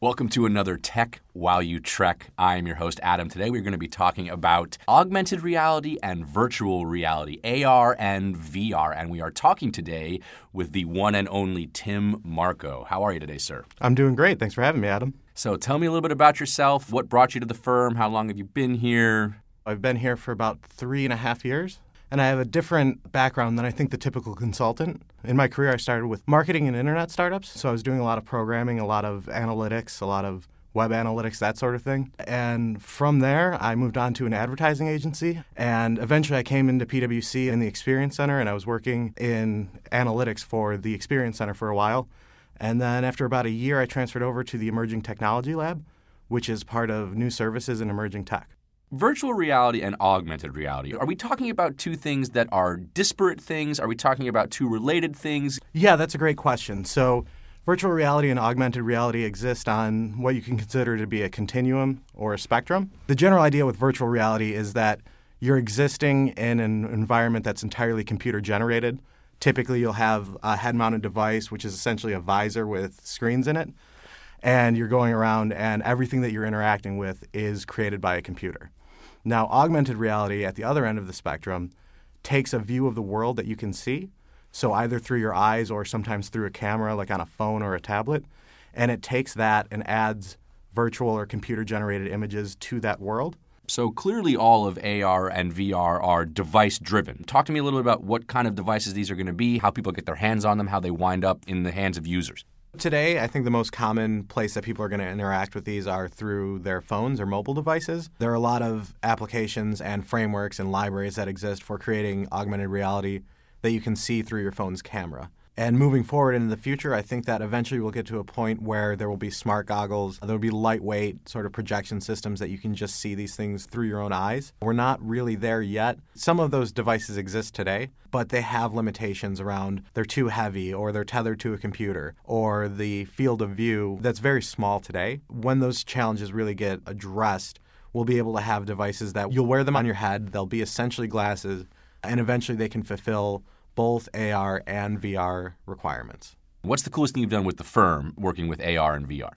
Welcome to another Tech While You Trek. I am your host, Adam. Today we're going to be talking about augmented reality and virtual reality, AR and VR. And we are talking today with the one and only Tim Marco. How are you today, sir? I'm doing great. Thanks for having me, Adam. So tell me a little bit about yourself. What brought you to the firm? How long have you been here? I've been here for about three and a half years and I have a different background than I think the typical consultant. In my career, I started with marketing and internet startups. So I was doing a lot of programming, a lot of analytics, a lot of web analytics, that sort of thing. And from there, I moved on to an advertising agency. And eventually, I came into PwC in the Experience Center, and I was working in analytics for the Experience Center for a while. And then after about a year, I transferred over to the Emerging Technology Lab, which is part of new services in emerging tech. Virtual reality and augmented reality. Are we talking about two things that are disparate things? Are we talking about two related things? Yeah, that's a great question. So, virtual reality and augmented reality exist on what you can consider to be a continuum or a spectrum. The general idea with virtual reality is that you're existing in an environment that's entirely computer generated. Typically, you'll have a head mounted device, which is essentially a visor with screens in it. And you're going around, and everything that you're interacting with is created by a computer. Now, augmented reality at the other end of the spectrum takes a view of the world that you can see, so either through your eyes or sometimes through a camera, like on a phone or a tablet, and it takes that and adds virtual or computer generated images to that world. So clearly, all of AR and VR are device driven. Talk to me a little bit about what kind of devices these are going to be, how people get their hands on them, how they wind up in the hands of users. Today, I think the most common place that people are going to interact with these are through their phones or mobile devices. There are a lot of applications and frameworks and libraries that exist for creating augmented reality that you can see through your phone's camera. And moving forward into the future, I think that eventually we'll get to a point where there will be smart goggles, there will be lightweight sort of projection systems that you can just see these things through your own eyes. We're not really there yet. Some of those devices exist today, but they have limitations around they're too heavy or they're tethered to a computer or the field of view that's very small today. When those challenges really get addressed, we'll be able to have devices that you'll wear them on your head, they'll be essentially glasses, and eventually they can fulfill both AR and VR requirements. What's the coolest thing you've done with the firm working with AR and VR?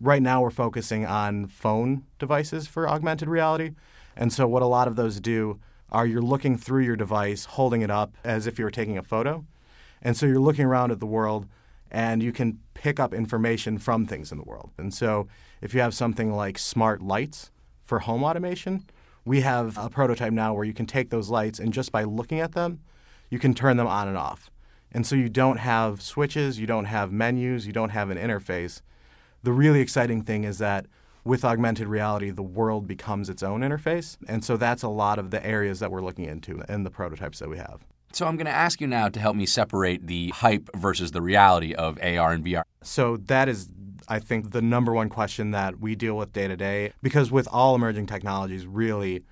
Right now, we're focusing on phone devices for augmented reality. And so, what a lot of those do are you're looking through your device, holding it up as if you were taking a photo. And so, you're looking around at the world and you can pick up information from things in the world. And so, if you have something like smart lights for home automation, we have a prototype now where you can take those lights and just by looking at them, you can turn them on and off. And so you don't have switches, you don't have menus, you don't have an interface. The really exciting thing is that with augmented reality, the world becomes its own interface. And so that's a lot of the areas that we're looking into in the prototypes that we have. So I'm going to ask you now to help me separate the hype versus the reality of AR and VR. So that is I think the number one question that we deal with day to day because with all emerging technologies really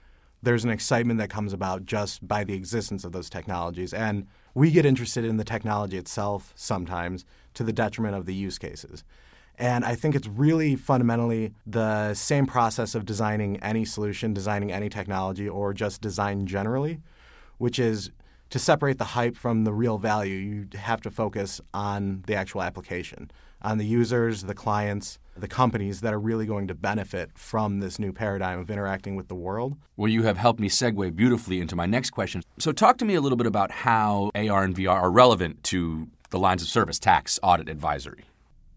there's an excitement that comes about just by the existence of those technologies. And we get interested in the technology itself sometimes to the detriment of the use cases. And I think it's really fundamentally the same process of designing any solution, designing any technology, or just design generally, which is to separate the hype from the real value, you have to focus on the actual application, on the users, the clients, the companies that are really going to benefit from this new paradigm of interacting with the world. Well, you have helped me segue beautifully into my next question. So, talk to me a little bit about how AR and VR are relevant to the lines of service, tax, audit, advisory.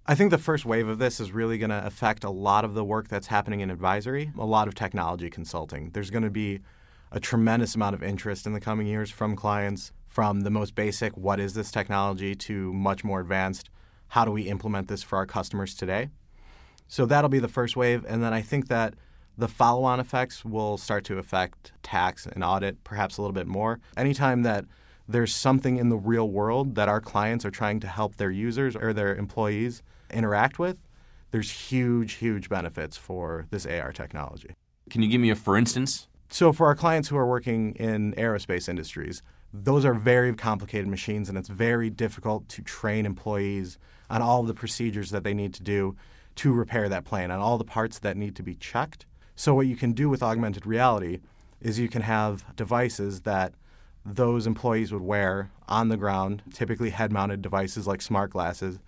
I think the first wave of this is really going to affect a lot of the work that's happening in advisory, a lot of technology consulting. There's going to be a tremendous amount of interest in the coming years from clients, from the most basic, what is this technology, to much more advanced, how do we implement this for our customers today? So that'll be the first wave. And then I think that the follow on effects will start to affect tax and audit perhaps a little bit more. Anytime that there's something in the real world that our clients are trying to help their users or their employees interact with, there's huge, huge benefits for this AR technology. Can you give me a for instance? So, for our clients who are working in aerospace industries, those are very complicated machines, and it's very difficult to train employees on all of the procedures that they need to do to repair that plane and all the parts that need to be checked. So, what you can do with augmented reality is you can have devices that those employees would wear on the ground, typically head mounted devices like smart glasses.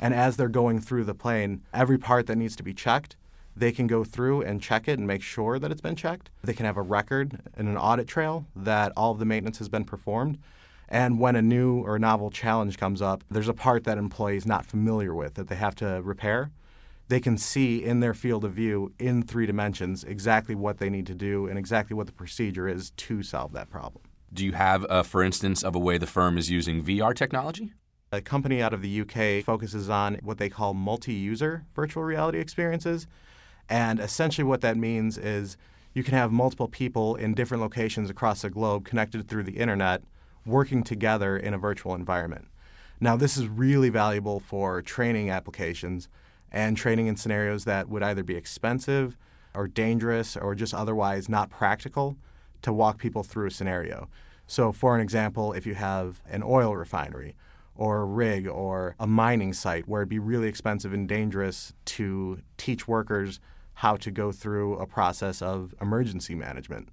And as they're going through the plane, every part that needs to be checked, they can go through and check it and make sure that it's been checked. They can have a record and an audit trail that all of the maintenance has been performed. And when a new or novel challenge comes up, there's a part that employees not familiar with that they have to repair. They can see in their field of view in three dimensions exactly what they need to do and exactly what the procedure is to solve that problem. Do you have, uh, for instance, of a way the firm is using VR technology? A company out of the UK focuses on what they call multi user virtual reality experiences. And essentially, what that means is you can have multiple people in different locations across the globe connected through the internet working together in a virtual environment. Now, this is really valuable for training applications and training in scenarios that would either be expensive or dangerous or just otherwise not practical to walk people through a scenario. So, for an example, if you have an oil refinery or a rig or a mining site where it'd be really expensive and dangerous to teach workers how to go through a process of emergency management,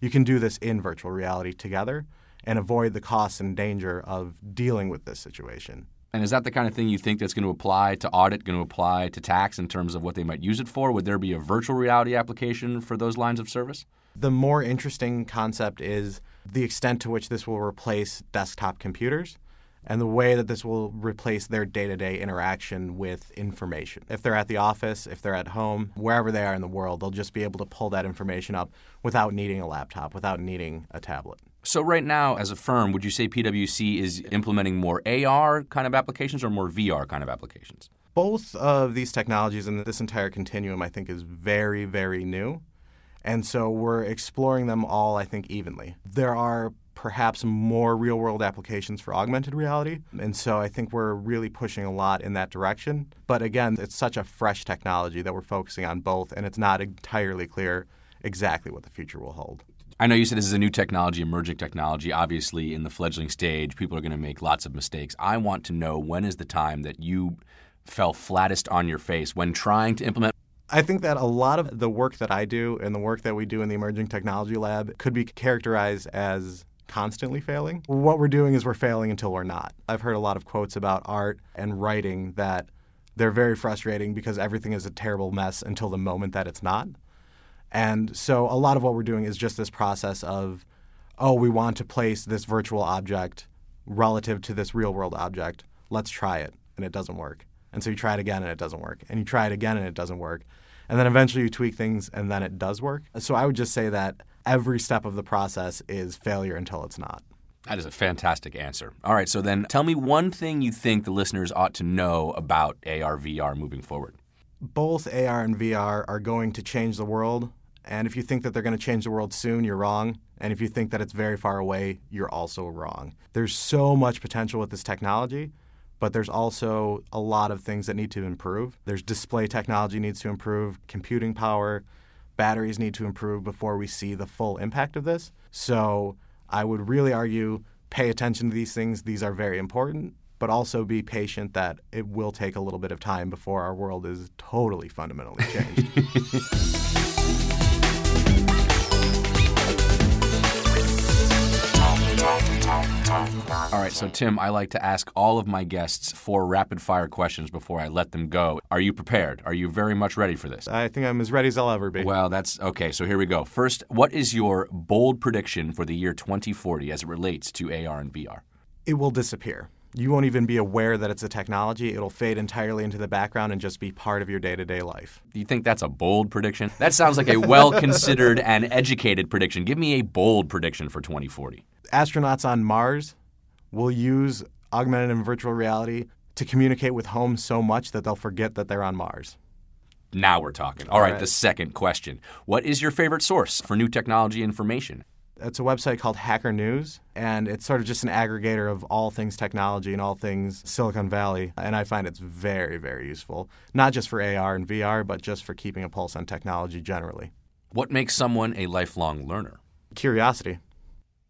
you can do this in virtual reality together and avoid the costs and danger of dealing with this situation. And is that the kind of thing you think that's going to apply to audit, going to apply to tax in terms of what they might use it for? Would there be a virtual reality application for those lines of service? The more interesting concept is the extent to which this will replace desktop computers and the way that this will replace their day to day interaction with information. If they're at the office, if they're at home, wherever they are in the world, they'll just be able to pull that information up without needing a laptop, without needing a tablet. So, right now, as a firm, would you say PwC is implementing more AR kind of applications or more VR kind of applications? Both of these technologies and this entire continuum, I think, is very, very new. And so we're exploring them all, I think, evenly. There are perhaps more real world applications for augmented reality. And so I think we're really pushing a lot in that direction. But again, it's such a fresh technology that we're focusing on both, and it's not entirely clear exactly what the future will hold. I know you said this is a new technology, emerging technology. Obviously, in the fledgling stage, people are going to make lots of mistakes. I want to know when is the time that you fell flattest on your face when trying to implement I think that a lot of the work that I do and the work that we do in the Emerging Technology Lab could be characterized as constantly failing. What we're doing is we're failing until we're not. I've heard a lot of quotes about art and writing that they're very frustrating because everything is a terrible mess until the moment that it's not. And so a lot of what we're doing is just this process of, oh, we want to place this virtual object relative to this real world object. Let's try it. And it doesn't work. And so you try it again and it doesn't work. And you try it again and it doesn't work. And then eventually you tweak things and then it does work. So I would just say that every step of the process is failure until it's not. That is a fantastic answer. All right, so then tell me one thing you think the listeners ought to know about AR VR moving forward. Both AR and VR are going to change the world. And if you think that they're going to change the world soon, you're wrong. And if you think that it's very far away, you're also wrong. There's so much potential with this technology but there's also a lot of things that need to improve. There's display technology needs to improve, computing power, batteries need to improve before we see the full impact of this. So I would really argue pay attention to these things. These are very important, but also be patient that it will take a little bit of time before our world is totally fundamentally changed. All right, so Tim, I like to ask all of my guests four rapid fire questions before I let them go. Are you prepared? Are you very much ready for this? I think I'm as ready as I'll ever be. Well, that's okay. So here we go. First, what is your bold prediction for the year 2040 as it relates to AR and VR? It will disappear. You won't even be aware that it's a technology. It'll fade entirely into the background and just be part of your day to day life. Do you think that's a bold prediction? That sounds like a well considered and educated prediction. Give me a bold prediction for 2040. Astronauts on Mars will use augmented and virtual reality to communicate with home so much that they'll forget that they're on Mars. Now we're talking. All, All right, right, the second question. What is your favorite source for new technology information? It's a website called Hacker News, and it's sort of just an aggregator of all things technology and all things Silicon Valley. And I find it's very, very useful, not just for AR and VR, but just for keeping a pulse on technology generally. What makes someone a lifelong learner? Curiosity.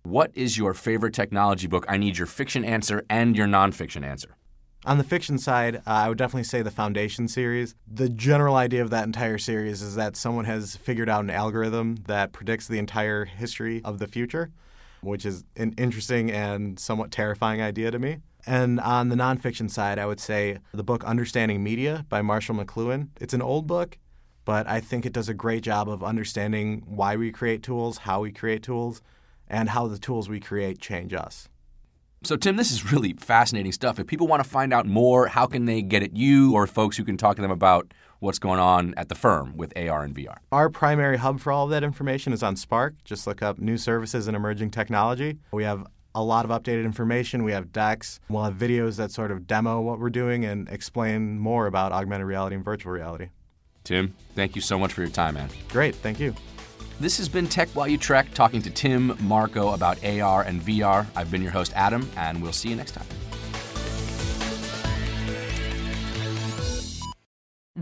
What is your favorite technology book? I need your fiction answer and your nonfiction answer. On the fiction side, uh, I would definitely say the Foundation series. The general idea of that entire series is that someone has figured out an algorithm that predicts the entire history of the future, which is an interesting and somewhat terrifying idea to me. And on the nonfiction side, I would say the book Understanding Media by Marshall McLuhan. It's an old book, but I think it does a great job of understanding why we create tools, how we create tools, and how the tools we create change us. So, Tim, this is really fascinating stuff. If people want to find out more, how can they get at you or folks who can talk to them about what's going on at the firm with AR and VR? Our primary hub for all of that information is on Spark. Just look up new services and emerging technology. We have a lot of updated information. We have decks. We'll have videos that sort of demo what we're doing and explain more about augmented reality and virtual reality. Tim, thank you so much for your time, man. Great. Thank you. This has been Tech While You Trek, talking to Tim Marco about AR and VR. I've been your host, Adam, and we'll see you next time.